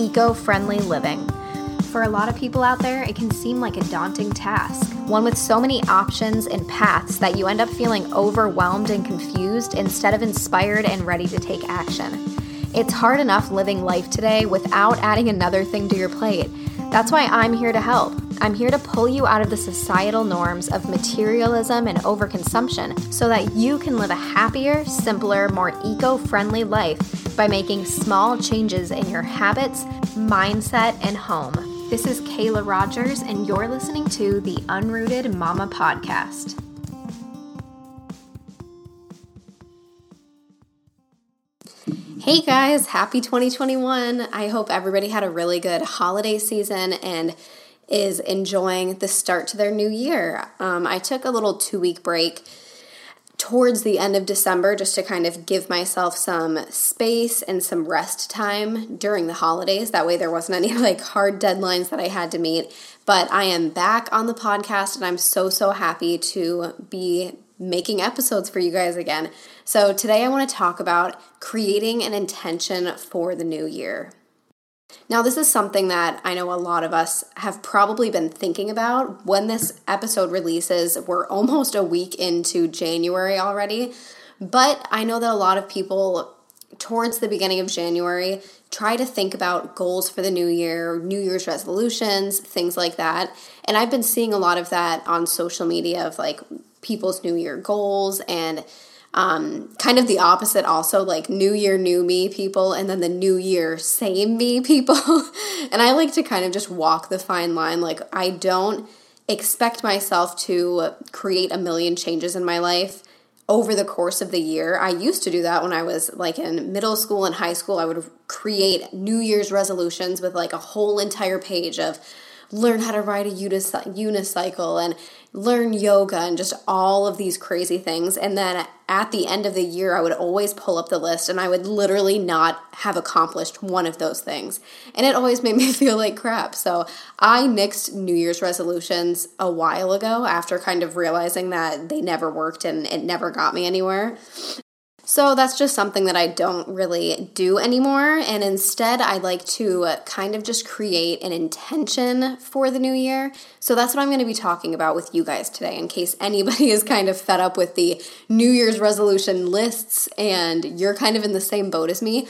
eco friendly living. For a lot of people out there, it can seem like a daunting task, one with so many options and paths that you end up feeling overwhelmed and confused instead of inspired and ready to take action. It's hard enough living life today without adding another thing to your plate. That's why I'm here to help. I'm here to pull you out of the societal norms of materialism and overconsumption so that you can live a happier, simpler, more eco friendly life by making small changes in your habits, mindset, and home. This is Kayla Rogers, and you're listening to the Unrooted Mama Podcast. Hey guys, happy 2021. I hope everybody had a really good holiday season and is enjoying the start to their new year. Um, I took a little two week break towards the end of December just to kind of give myself some space and some rest time during the holidays. That way, there wasn't any like hard deadlines that I had to meet. But I am back on the podcast and I'm so, so happy to be making episodes for you guys again. So, today I want to talk about creating an intention for the new year. Now, this is something that I know a lot of us have probably been thinking about. When this episode releases, we're almost a week into January already. But I know that a lot of people, towards the beginning of January, try to think about goals for the new year, New Year's resolutions, things like that. And I've been seeing a lot of that on social media of like people's New Year goals and um, kind of the opposite also like new year new me people and then the new year same me people. And i like to kind of just walk the fine line. Like i don't expect myself to create a million changes in my life over the course of the year. I used to do that when i was like in middle school and high school. I would create new year's resolutions with like a whole entire page of learn how to ride a unicycle and learn yoga and just all of these crazy things. And then at the end of the year, I would always pull up the list and I would literally not have accomplished one of those things. And it always made me feel like crap. So I nixed New Year's resolutions a while ago after kind of realizing that they never worked and it never got me anywhere. So that's just something that I don't really do anymore. And instead, I like to kind of just create an intention for the new year. So that's what I'm going to be talking about with you guys today, in case anybody is kind of fed up with the New Year's resolution lists and you're kind of in the same boat as me.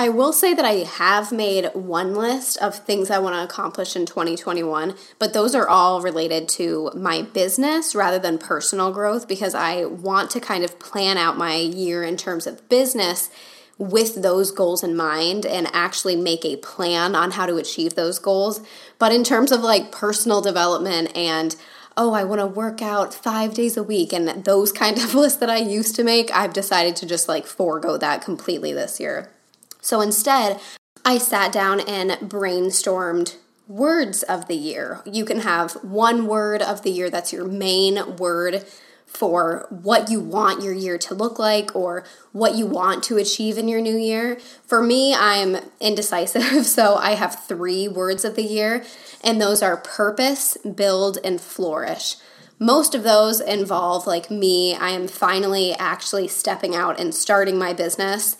I will say that I have made one list of things I want to accomplish in 2021, but those are all related to my business rather than personal growth because I want to kind of plan out my year in terms of business with those goals in mind and actually make a plan on how to achieve those goals. But in terms of like personal development and oh, I want to work out five days a week, and those kind of lists that I used to make, I've decided to just like forego that completely this year. So instead, I sat down and brainstormed words of the year. You can have one word of the year that's your main word for what you want your year to look like or what you want to achieve in your new year. For me, I'm indecisive, so I have three words of the year, and those are purpose, build, and flourish. Most of those involve like me, I am finally actually stepping out and starting my business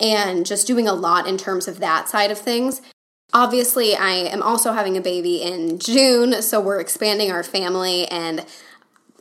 and just doing a lot in terms of that side of things. Obviously, I am also having a baby in June, so we're expanding our family, and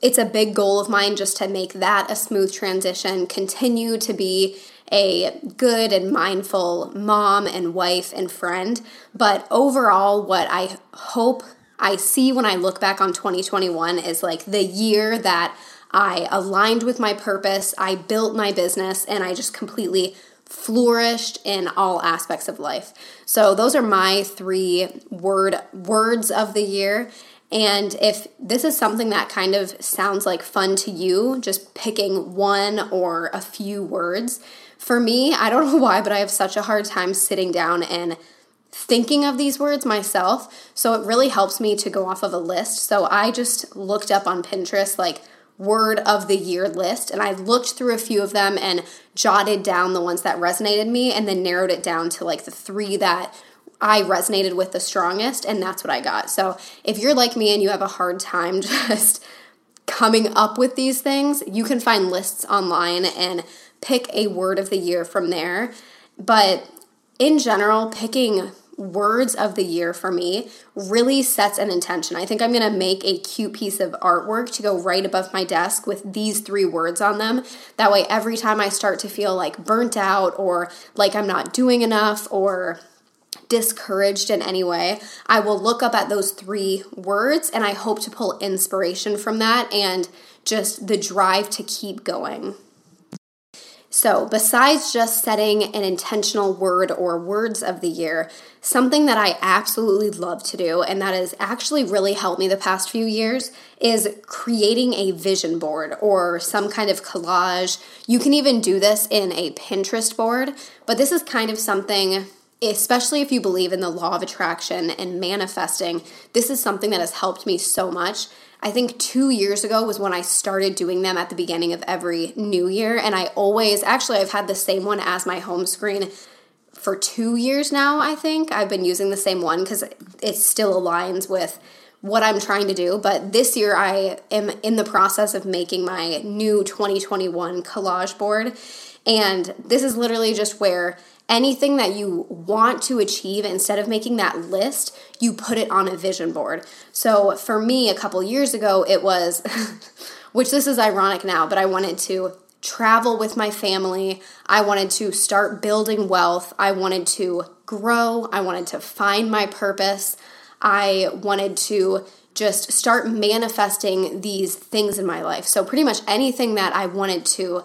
it's a big goal of mine just to make that a smooth transition, continue to be a good and mindful mom and wife and friend. But overall, what I hope I see when I look back on 2021 is like the year that I aligned with my purpose, I built my business, and I just completely flourished in all aspects of life. So those are my three word words of the year. And if this is something that kind of sounds like fun to you, just picking one or a few words, for me, I don't know why, but I have such a hard time sitting down and thinking of these words myself. So it really helps me to go off of a list. So I just looked up on Pinterest like word of the year list and I looked through a few of them and jotted down the ones that resonated me and then narrowed it down to like the three that I resonated with the strongest and that's what I got. So if you're like me and you have a hard time just coming up with these things, you can find lists online and pick a word of the year from there. But in general, picking words of the year for me really sets an intention. I think I'm going to make a cute piece of artwork to go right above my desk with these three words on them. That way, every time I start to feel like burnt out or like I'm not doing enough or discouraged in any way, I will look up at those three words and I hope to pull inspiration from that and just the drive to keep going. So, besides just setting an intentional word or words of the year, something that I absolutely love to do, and that has actually really helped me the past few years, is creating a vision board or some kind of collage. You can even do this in a Pinterest board, but this is kind of something especially if you believe in the law of attraction and manifesting, this is something that has helped me so much. I think two years ago was when I started doing them at the beginning of every new year. And I always, actually, I've had the same one as my home screen for two years now, I think. I've been using the same one because it still aligns with what I'm trying to do. But this year, I am in the process of making my new 2021 collage board. And this is literally just where anything that you want to achieve instead of making that list you put it on a vision board. So for me a couple years ago it was which this is ironic now but i wanted to travel with my family. I wanted to start building wealth. I wanted to grow. I wanted to find my purpose. I wanted to just start manifesting these things in my life. So pretty much anything that i wanted to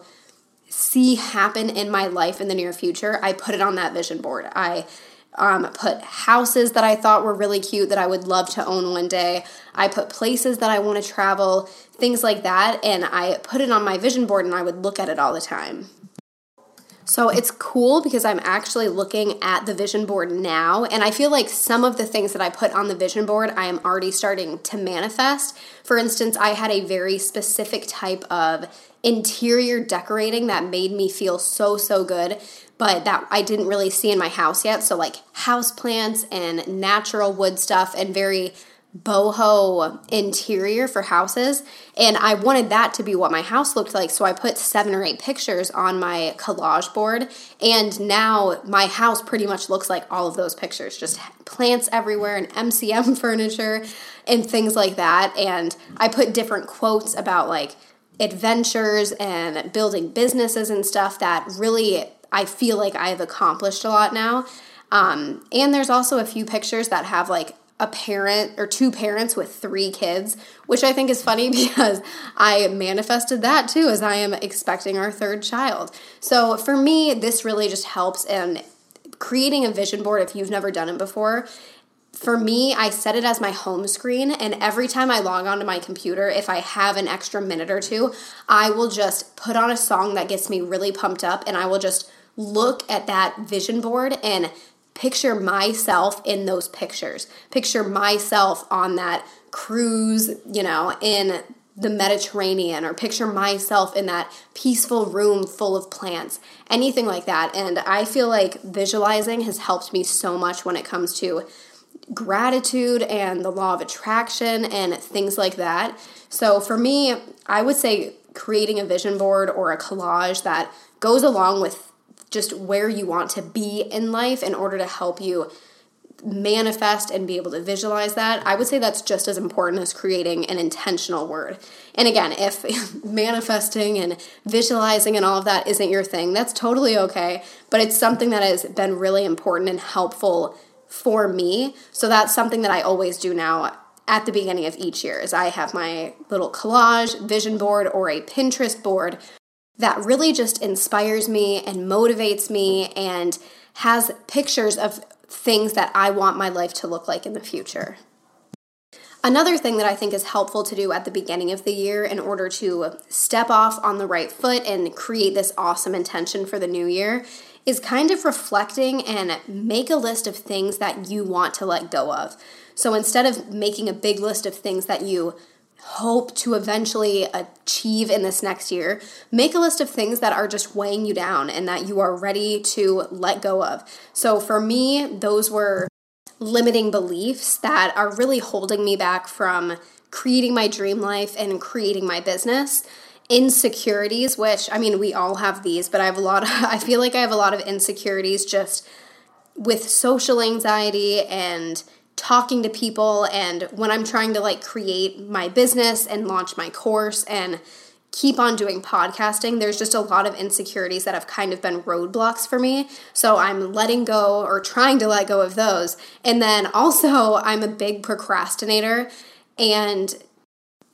see happen in my life in the near future, I put it on that vision board. I um, put houses that I thought were really cute that I would love to own one day. I put places that I want to travel, things like that, and I put it on my vision board and I would look at it all the time. So it's cool because I'm actually looking at the vision board now, and I feel like some of the things that I put on the vision board I am already starting to manifest. For instance, I had a very specific type of interior decorating that made me feel so, so good, but that I didn't really see in my house yet. So, like house plants and natural wood stuff, and very boho interior for houses and I wanted that to be what my house looked like so I put 7 or 8 pictures on my collage board and now my house pretty much looks like all of those pictures just plants everywhere and MCM furniture and things like that and I put different quotes about like adventures and building businesses and stuff that really I feel like I have accomplished a lot now. Um, and there's also a few pictures that have like a parent or two parents with three kids, which I think is funny because I manifested that too as I am expecting our third child. So for me, this really just helps in creating a vision board if you've never done it before. For me, I set it as my home screen, and every time I log onto my computer, if I have an extra minute or two, I will just put on a song that gets me really pumped up, and I will just look at that vision board and picture myself in those pictures. Picture myself on that cruise, you know, in the Mediterranean, or picture myself in that peaceful room full of plants, anything like that. And I feel like visualizing has helped me so much when it comes to gratitude and the law of attraction and things like that. So for me, I would say creating a vision board or a collage that goes along with just where you want to be in life in order to help you manifest and be able to visualize that, I would say that's just as important as creating an intentional word. And again, if manifesting and visualizing and all of that isn't your thing, that's totally okay, but it's something that has been really important and helpful for me. So that's something that I always do now at the beginning of each year is I have my little collage vision board or a Pinterest board that really just inspires me and motivates me and has pictures of things that I want my life to look like in the future. Another thing that I think is helpful to do at the beginning of the year in order to step off on the right foot and create this awesome intention for the new year is kind of reflecting and make a list of things that you want to let go of. So instead of making a big list of things that you hope to eventually achieve in this next year, make a list of things that are just weighing you down and that you are ready to let go of. So for me, those were limiting beliefs that are really holding me back from creating my dream life and creating my business. Insecurities, which I mean, we all have these, but I have a lot of, I feel like I have a lot of insecurities just with social anxiety and talking to people and when I'm trying to like create my business and launch my course and keep on doing podcasting, there's just a lot of insecurities that have kind of been roadblocks for me. So I'm letting go or trying to let go of those. And then also, I'm a big procrastinator. And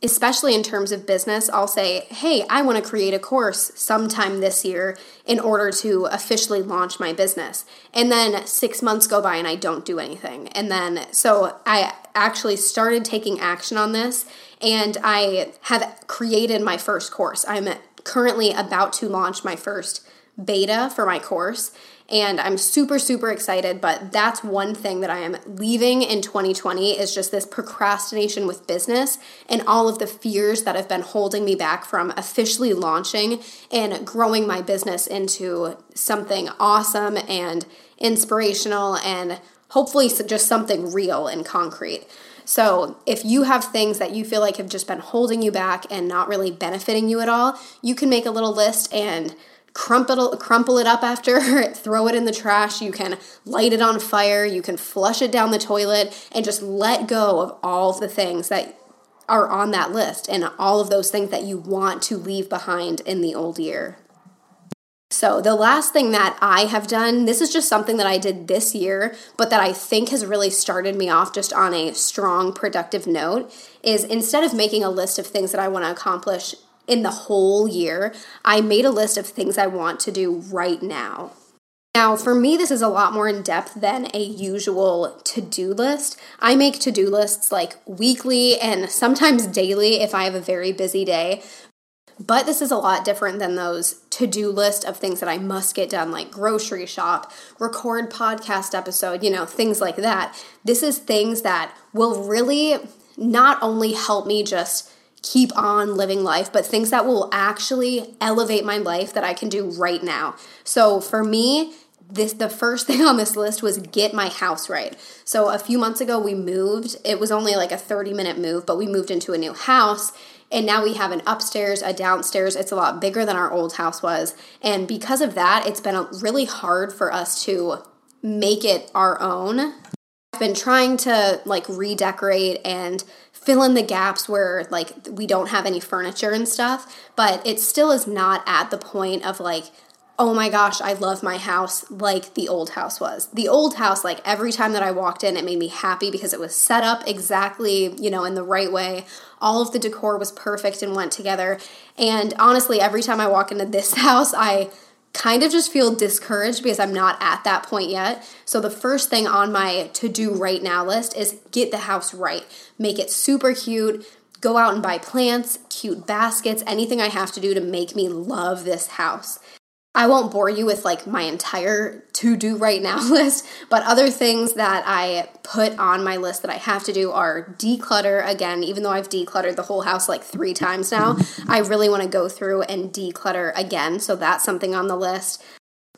especially in terms of business, I'll say, hey, I want to create a course sometime this year in order to officially launch my business. And then six months go by and I don't do anything. And then, so I actually started taking action on this and I have created my first course. I'm currently about to launch my first beta for my course and I'm super super excited but that's one thing that I am leaving in 2020 is just this procrastination with business and all of the fears that have been holding me back from officially launching and growing my business into something awesome and inspirational and hopefully just something real and concrete. So, if you have things that you feel like have just been holding you back and not really benefiting you at all, you can make a little list and crumple crumple it up after, throw it in the trash, you can light it on fire, you can flush it down the toilet and just let go of all the things that are on that list and all of those things that you want to leave behind in the old year. So, the last thing that I have done, this is just something that I did this year, but that I think has really started me off just on a strong, productive note, is instead of making a list of things that I want to accomplish in the whole year, I made a list of things I want to do right now. Now, for me, this is a lot more in depth than a usual to do list. I make to do lists like weekly and sometimes daily if I have a very busy day. But this is a lot different than those to do list of things that I must get done, like grocery shop, record podcast episode, you know, things like that. This is things that will really not only help me just keep on living life, but things that will actually elevate my life that I can do right now. So for me, this the first thing on this list was get my house right. So a few months ago we moved. It was only like a 30 minute move, but we moved into a new house and now we have an upstairs, a downstairs. It's a lot bigger than our old house was. And because of that, it's been really hard for us to make it our own. I've been trying to like redecorate and fill in the gaps where like we don't have any furniture and stuff, but it still is not at the point of like oh my gosh, I love my house like the old house was. The old house, like every time that I walked in, it made me happy because it was set up exactly, you know, in the right way. All of the decor was perfect and went together. And honestly, every time I walk into this house, I kind of just feel discouraged because I'm not at that point yet. So, the first thing on my to do right now list is get the house right, make it super cute. Go out and buy plants, cute baskets, anything I have to do to make me love this house. I won't bore you with like my entire to do right now list, but other things that I put on my list that I have to do are declutter again, even though I've decluttered the whole house like three times now. I really want to go through and declutter again, so that's something on the list.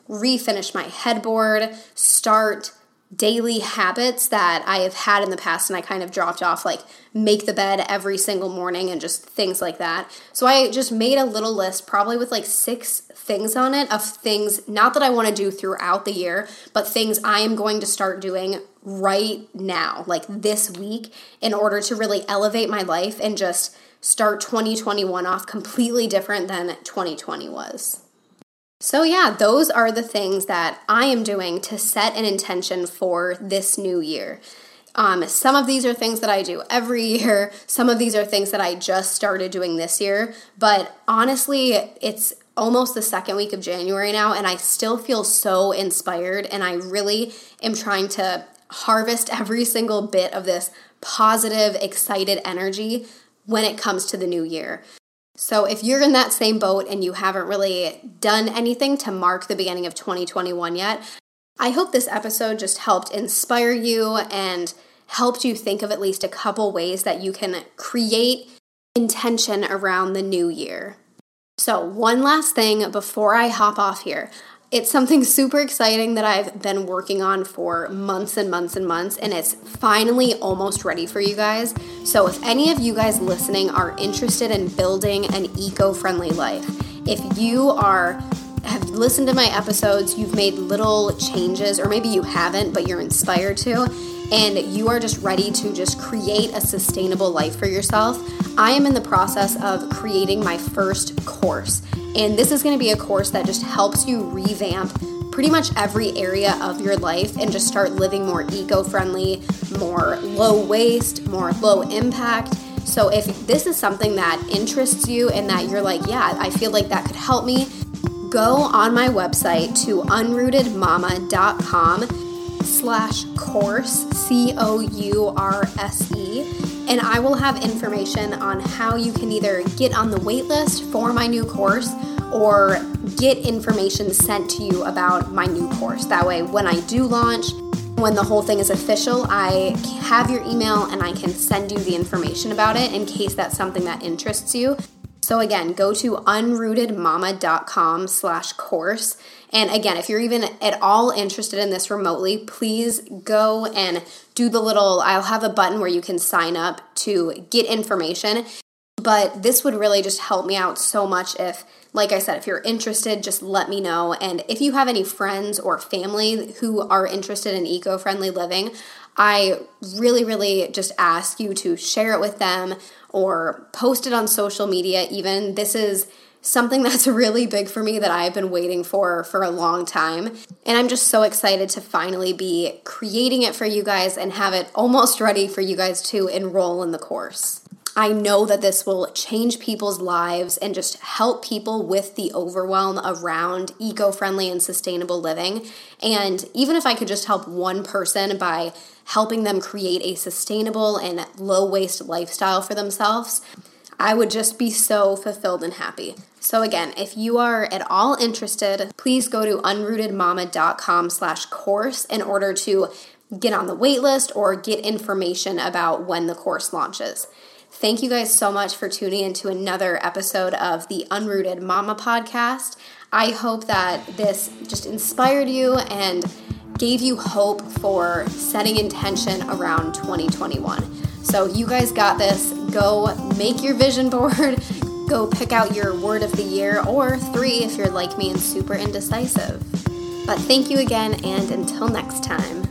Refinish my headboard, start daily habits that I have had in the past and I kind of dropped off, like make the bed every single morning and just things like that. So I just made a little list, probably with like six things on it, of things not that I want to do throughout the year, but things I am going to start doing right now, like this week, in order to really elevate my life and just start 2021 off completely different than 2020 was. So, yeah, those are the things that I am doing to set an intention for this new year. Um, some of these are things that I do every year. Some of these are things that I just started doing this year. But honestly, it's almost the second week of January now, and I still feel so inspired. And I really am trying to harvest every single bit of this positive, excited energy when it comes to the new year. So, if you're in that same boat and you haven't really done anything to mark the beginning of 2021 yet, I hope this episode just helped inspire you and helped you think of at least a couple ways that you can create intention around the new year. So, one last thing before I hop off here. It's something super exciting that I've been working on for months and months and months, and it's finally almost ready for you guys. So, if any of you guys listening are interested in building an eco friendly life, if you are have listened to my episodes, you've made little changes, or maybe you haven't, but you're inspired to, and you are just ready to just create a sustainable life for yourself, I am in the process of creating my first course. And this is going to be a course that just helps you revamp pretty much every area of your life and just start living more eco friendly, more low waste, more low impact. So, if this is something that interests you and that you're like, yeah, I feel like that could help me, go on my website to unrootedmama.com slash course, C O U R S E, and I will have information on how you can either get on the wait list for my new course or get information sent to you about my new course. That way, when I do launch, when the whole thing is official, I have your email and I can send you the information about it in case that's something that interests you. So again, go to unrootedmama.com slash course. And again, if you're even at all interested in this remotely, please go and do the little, I'll have a button where you can sign up to get information. But this would really just help me out so much if, like I said, if you're interested, just let me know. And if you have any friends or family who are interested in eco friendly living, I really, really just ask you to share it with them or post it on social media, even. This is something that's really big for me that I've been waiting for for a long time. And I'm just so excited to finally be creating it for you guys and have it almost ready for you guys to enroll in the course. I know that this will change people's lives and just help people with the overwhelm around eco friendly and sustainable living. And even if I could just help one person by helping them create a sustainable and low waste lifestyle for themselves, I would just be so fulfilled and happy. So again, if you are at all interested, please go to unrootedmama.com slash course in order to get on the waitlist or get information about when the course launches. Thank you guys so much for tuning into another episode of the Unrooted Mama podcast. I hope that this just inspired you and gave you hope for setting intention around 2021. So, you guys got this. Go make your vision board, go pick out your word of the year, or three if you're like me and super indecisive. But thank you again, and until next time.